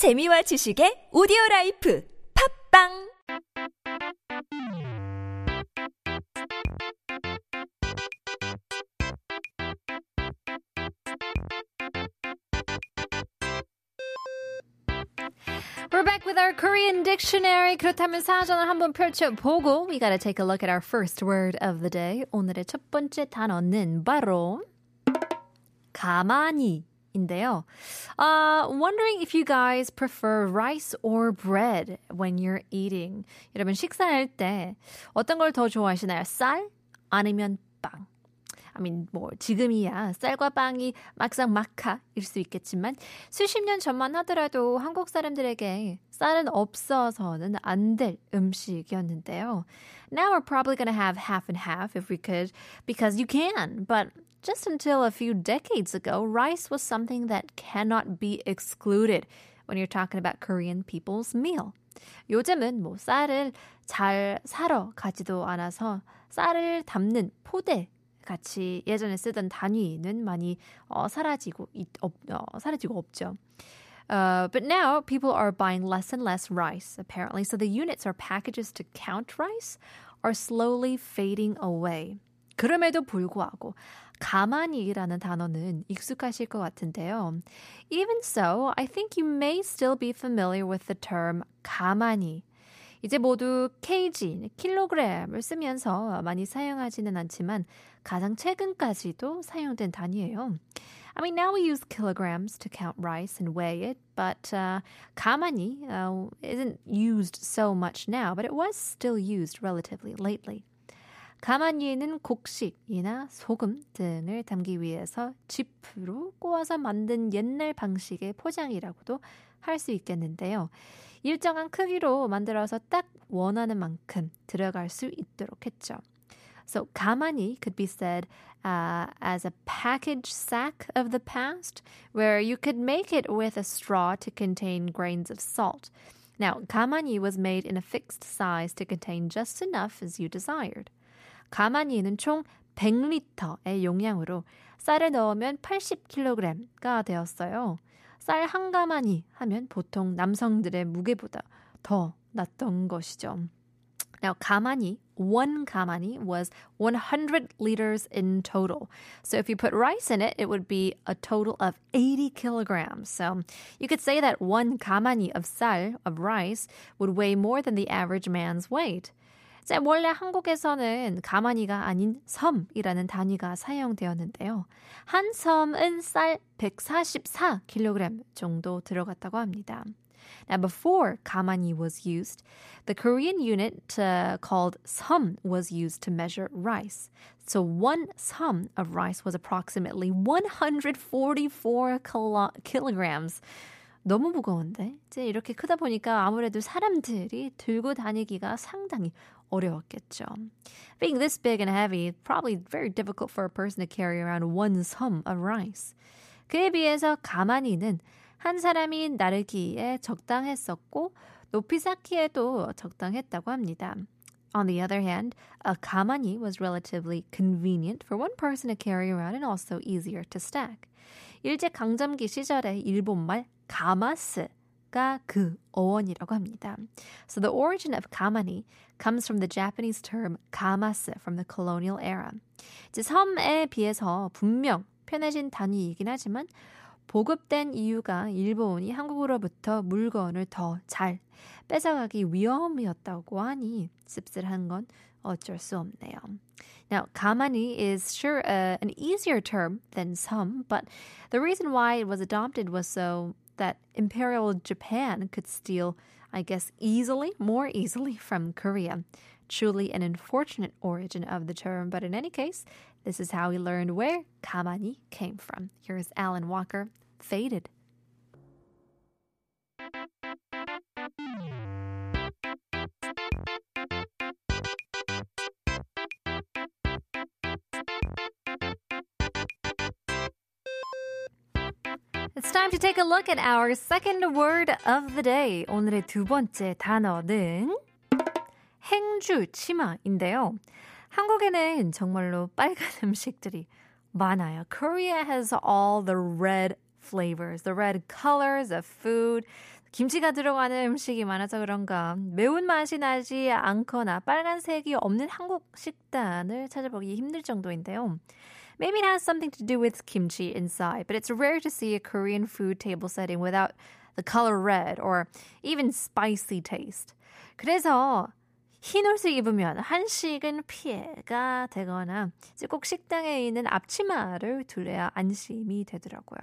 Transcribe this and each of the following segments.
재미와 지식의 오디오 라이프 팝빵 We're back with our Korean dictionary. 그렇다면 사전을 한번 펼쳐보고 we gotta take a look at our first word of the day. 오늘의 첫 번째 단어는 바로 가만히 인데요. Uh, wondering if you guys prefer rice or bread when you're eating. 여러분 식사할 때 어떤 걸 더 좋아하시나요? 쌀 아니면 빵? I mean, 뭐 지금이야 쌀과 빵이 막상 막하일 수 있겠지만 수십 년 전만 하더라도 한국 사람들에게 쌀은 없어서는 안 될 음식이었는데요. Now we're probably to have half and half if we could because you can, but just until a few decades ago, rice was something that cannot be excluded when you're talking about Korean people's meal. 요즘은 뭐 쌀을 잘 사러 가지도 않아서 쌀을 담는 포대 같이 예전에 쓰던 단위는 많이 어, 사라지고 있, 없, 어, 사라지고 없죠. Uh, but now people are buying less and less rice, apparently. So the units or packages to count rice are slowly fading away. 그럼에도 불구하고 가만히라는 단어는 익숙하실 것 같은데요. Even so, I think you may still be familiar with the term 가만히. 이제 모두 kg, 킬로그램을 쓰면서 많이 사용하지는 않지만 가장 최근까지도 사용된 단위예요. I mean, now we use kilograms to count rice and weigh it, but uh, 가만히 uh, isn't used so much now, but it was still used relatively lately. 가만히는 곡식이나 소금 등을 담기 위해서 짚으로 꼬아서 만든 옛날 방식의 포장이라고도 할 수 있겠는데요. 일정한 크기로 만들어서 딱 원하는 만큼 들어갈 수 있도록 했죠. So 가만히 could be said uh, as a package sack of the past, where you could make it with a straw to contain grains of salt. Now, 가만히 was made in a fixed size to contain just enough as you desired. 가만히는 총 100리터의 용량으로 쌀을 넣으면 80kg가 되었어요. 쌀 한 가마니 하면 보통 남성들의 무게보다 더 낫던 것이죠. Now, 가마니, one 가마니 was 100 liters in total. So if you put rice in it, it would be a total of 80 kilograms. So you could say that one 가마니 of 쌀, of rice, would weigh more than the average man's weight. 원래 한국에서는 가만히가 아닌 섬이라는 단위가 사용되었는데요. 한 섬은 쌀 144kg 정도 들어갔다고 합니다. Now, before 가만히 was used, the Korean unit uh, called 섬 was used to measure rice. So one 섬 of rice was approximately 144 kilo- kilograms. 너무 무거운데? 이제 이렇게 크다 보니까 아무래도 사람들이 들고 다니기가 상당히 어려웠겠죠. Being this big and heavy, probably very difficult for a person to carry around one sum of rice. 그에 비해서 가만히는 한 사람이 나르기에 적당했었고 높이 쌓기에도 적당했다고 합니다. On the other hand, a 가만히 was relatively convenient for one person to carry around and also easier to stack. 일제 강점기 시절의 일본말 가마스 가 그 어원이라고 합니다. So the origin of 가만히 comes from the Japanese term 가마스 from the colonial era. 이제 섬에 비해서 분명 편해진 단위이긴 하지만 보급된 이유가 일본이 한국으로부터 물건을 더 잘 뺏어가기 위험이었다고 하니 씁쓸한 건 어쩔 수 없네요. Now, 가만히 is sure uh, an easier term than some, but the reason why it was adopted was so that Imperial Japan could steal, I guess, easily, more easily from Korea. Truly an unfortunate origin of the term, but in any case, this is how we learned where kamani came from. Here's Alan Walker, Faded. It's time to take a look at our second word of the day. 오늘의 두 번째 단어는 행주 치마인데요. 한국에는 정말로 빨간 음식들이 많아요. Korea has all the red flavors, the red colors of food. 김치가 들어가는 음식이 많아서 그런가 매운맛이 나지 않거나 빨간색이 없는 한국 식단을 찾아보기 힘들 정도인데요. Maybe it has something to do with kimchi inside, but it's rare to see a Korean food table setting without the color red or even spicy taste. 그래서 흰 옷을 입으면 한식은 피해가 되거나 이제 꼭 식당에 있는 앞치마를 둘러야 안심이 되더라고요.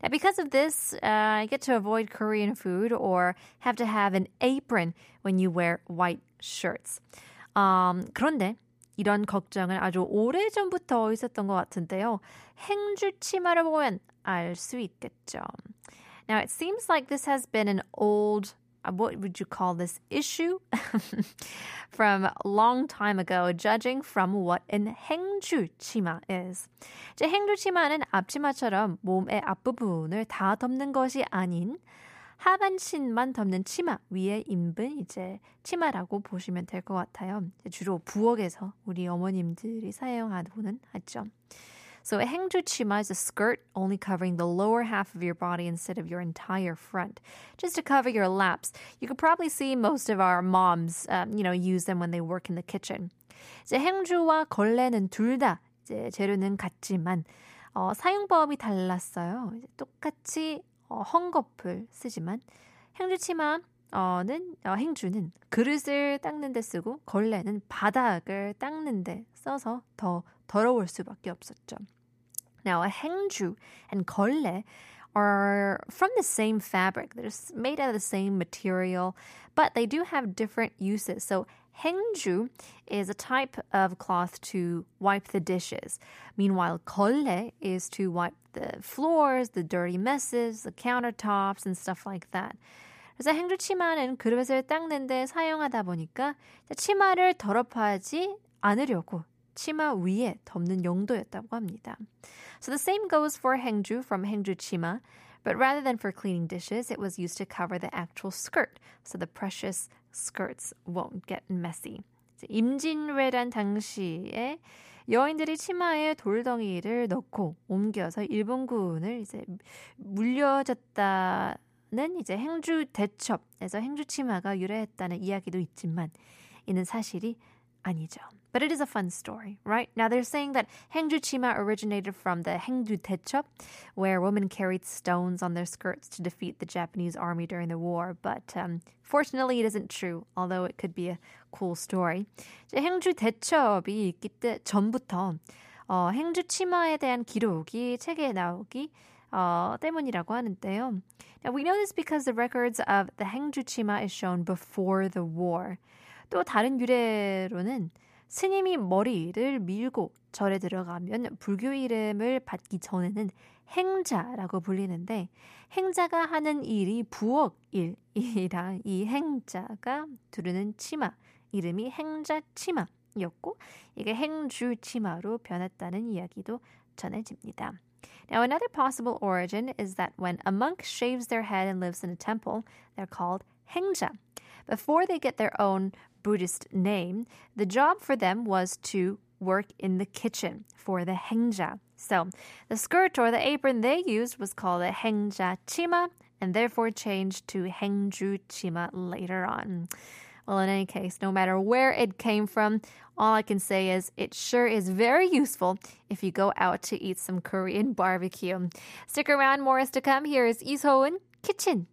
Now because of this, uh, I get to avoid Korean food or have to have an apron when you wear white shirts. Um, 그런데 이런 걱정은 아주 오래전부터 있었던 것 같은데요. 행주 치마를 보면 알 수 있겠죠. Now it seems like this has been an old what would you call this issue from a long time ago, judging from what an 행주 치마 is. 이제 행주 치마는 앞치마처럼 몸의 앞부분을 다 덮는 것이 아닌 하반신만 덮는 치마 위에 입은 이제 치마라고 보시면 될 것 같아요. 주로 부엌에서 우리 어머님들이 사용하고는 하죠. So a hengju chima is a skirt only covering the lower half of your body instead of your entire front, just to cover your laps. You could probably see most of our moms, um, you know, use them when they work in the kitchen. 이제 행주와 걸레는 둘 다 이제 재료는 같지만 어, 사용법이 달랐어요. 똑같이 어, 헝겊을 쓰지만 행주 치마 어는 어, 행주는 그릇을 닦는 데 쓰고 걸레는 바닥을 닦는 데 써서 더 더러울 수밖에 없었죠. Now, a hengju and kolle are from the same fabric. They're made out of the same material, but they do have different uses. So, hengju is a type of cloth to wipe the dishes. Meanwhile, kolle is to wipe the floors, the dirty messes, the countertops, and stuff like that. 그래서 행주 치마는 그릇을 닦는데 사용하다 보니까 치마를 더럽하지 않으려고 치마 위에 덮는 용도였다고 합니다. So the same goes for 행주 from 행주 치마, but rather than for cleaning dishes, it was used to cover the actual skirt, so the precious skirts won't get messy. 임진왜란 당시에 여인들이 치마에 돌덩이를 넣고 옮겨서 일본군을 이제 물려졌다는 이제 행주 대첩에서 행주 치마가 유래했다는 이야기도 있지만 이는 사실이 아니죠. But it is a fun story, right? Now they're saying that Hengju Chima originated from the Hengju Taechop, where women carried stones on their skirts to defeat the Japanese army during the war. But um, fortunately, it isn't true, although it could be a cool story. 행주 대첩이 있기 때 전부터 어, 행주 치마에 대한 기록이 책에 나오기 어, 때문이라고 하는데요. Now we know this because the records of the Hengju Chima is shown before the war. 또 다른 유래로는 스님이 머리를 밀고 절에 들어가면 불교 이름을 받기 전에는 행자라고 불리는데 행자가 하는 일이 부엌 일이라 이 행자가 두르는 치마 이름이 행자 치마였고 이게 행주 치마로 변했다는 이야기도 전해집니다. Now, another possible origin is that when a monk shaves their head and lives in a temple, they're called hengja. Before they get their own Buddhist name, the job for them was to work in the kitchen for the hengja. So the skirt or the apron they used was called a hengja chima and therefore changed to hengju chima later on. Well, in any case, no matter where it came from, all I can say is it sure is very useful if you go out to eat some Korean barbecue. Stick around, more is to come. Here is Isoun Kitchen